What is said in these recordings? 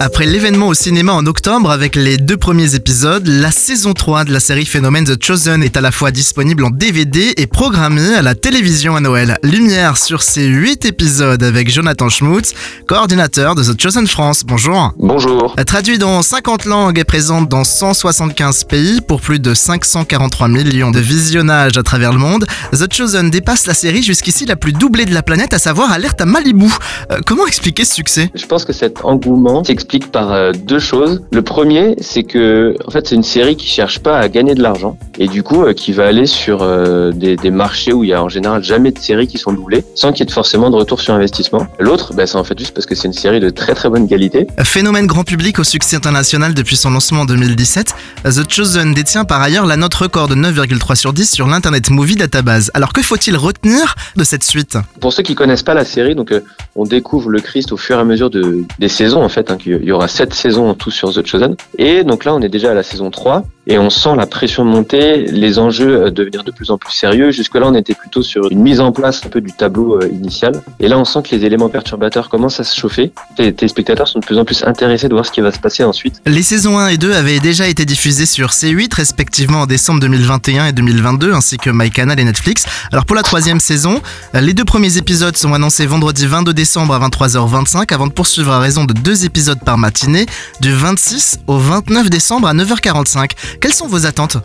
Après l'événement au cinéma en octobre avec les deux premiers épisodes, la saison 3 de la série Phénomène The Chosen est à la fois disponible en DVD et programmée à la télévision à Noël. Lumière sur ces 8 épisodes avec Jonathan Schmutz, coordinateur de The Chosen France. Bonjour. Bonjour. Traduit dans 50 langues et présente dans 175 pays pour plus de 543 millions de visionnages à travers le monde, The Chosen dépasse la série jusqu'ici la plus doublée de la planète, à savoir Alerte à Malibu. Euh, comment expliquer ce succès? Je pense que cet engouement par euh, deux choses. Le premier, c'est que en fait c'est une série qui cherche pas à gagner de l'argent et du coup euh, qui va aller sur euh, des, des, marchés où il y a en général jamais de séries qui sont doublées sans qu'il y ait forcément de retour sur investissement. L'autre, bah, c'est en fait juste parce que c'est une série de très très bonne qualité. Phénomène grand public au succès international depuis son lancement en 2017, The Chosen détient par ailleurs la note record de 9,3 sur 10 sur l'Internet Movie Database. Alors que faut-il retenir de cette suite? Pour ceux qui connaissent pas la série, donc on découvre le Christ au fur et à mesure de, des saisons en fait, hein, il y aura sept saisons en tout sur The Chosen. Et donc là, on est déjà à la saison 3 et on sent la pression monter, les enjeux euh, devenir de plus en plus sérieux. Jusque-là, on était plutôt sur une mise en place un peu du tableau euh, initial. Et là, on sent que les éléments perturbateurs commencent à se chauffer. Les téléspectateurs sont de plus en plus intéressés de voir ce qui va se passer ensuite. Les saisons 1 et 2 avaient déjà été diffusées sur C8, respectivement en décembre 2021 et 2022, ainsi que MyCanal et Netflix. Alors pour la troisième saison, les deux premiers épisodes sont annoncés vendredi 22 décembre à 23h25, avant de poursuivre à raison de deux épisodes par matinée, du 26 au 29 décembre à 9h45. Quelles sont vos attentes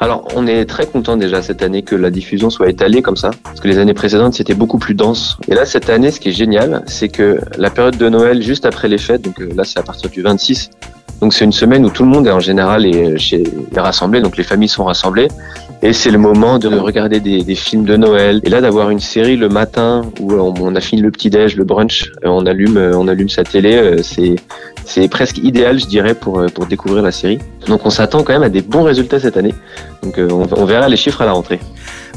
Alors, on est très content déjà cette année que la diffusion soit étalée comme ça, parce que les années précédentes c'était beaucoup plus dense. Et là, cette année, ce qui est génial, c'est que la période de Noël juste après les fêtes, donc euh, là c'est à partir du 26, donc c'est une semaine où tout le monde est en général est, chez, rassemblé, donc les familles sont rassemblées. Et c'est le moment de regarder des, films de Noël. Et là, d'avoir une série le matin où on, on a fini le petit-déj, le brunch, euh, on allume, euh, on allume sa télé, c'est c'est presque idéal, je dirais, pour, pour découvrir la série. Donc on s'attend quand même à des bons résultats cette année. Donc on, on verra les chiffres à la rentrée.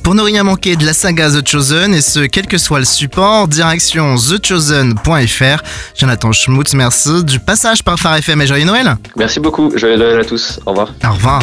Pour ne rien manquer de la saga The Chosen, et ce, quel que soit le support, direction thechosen.fr. Jonathan Schmutz, merci du passage par Phare FM et joyeux Noël. Merci beaucoup, joyeux Noël à tous. Au revoir. Au revoir.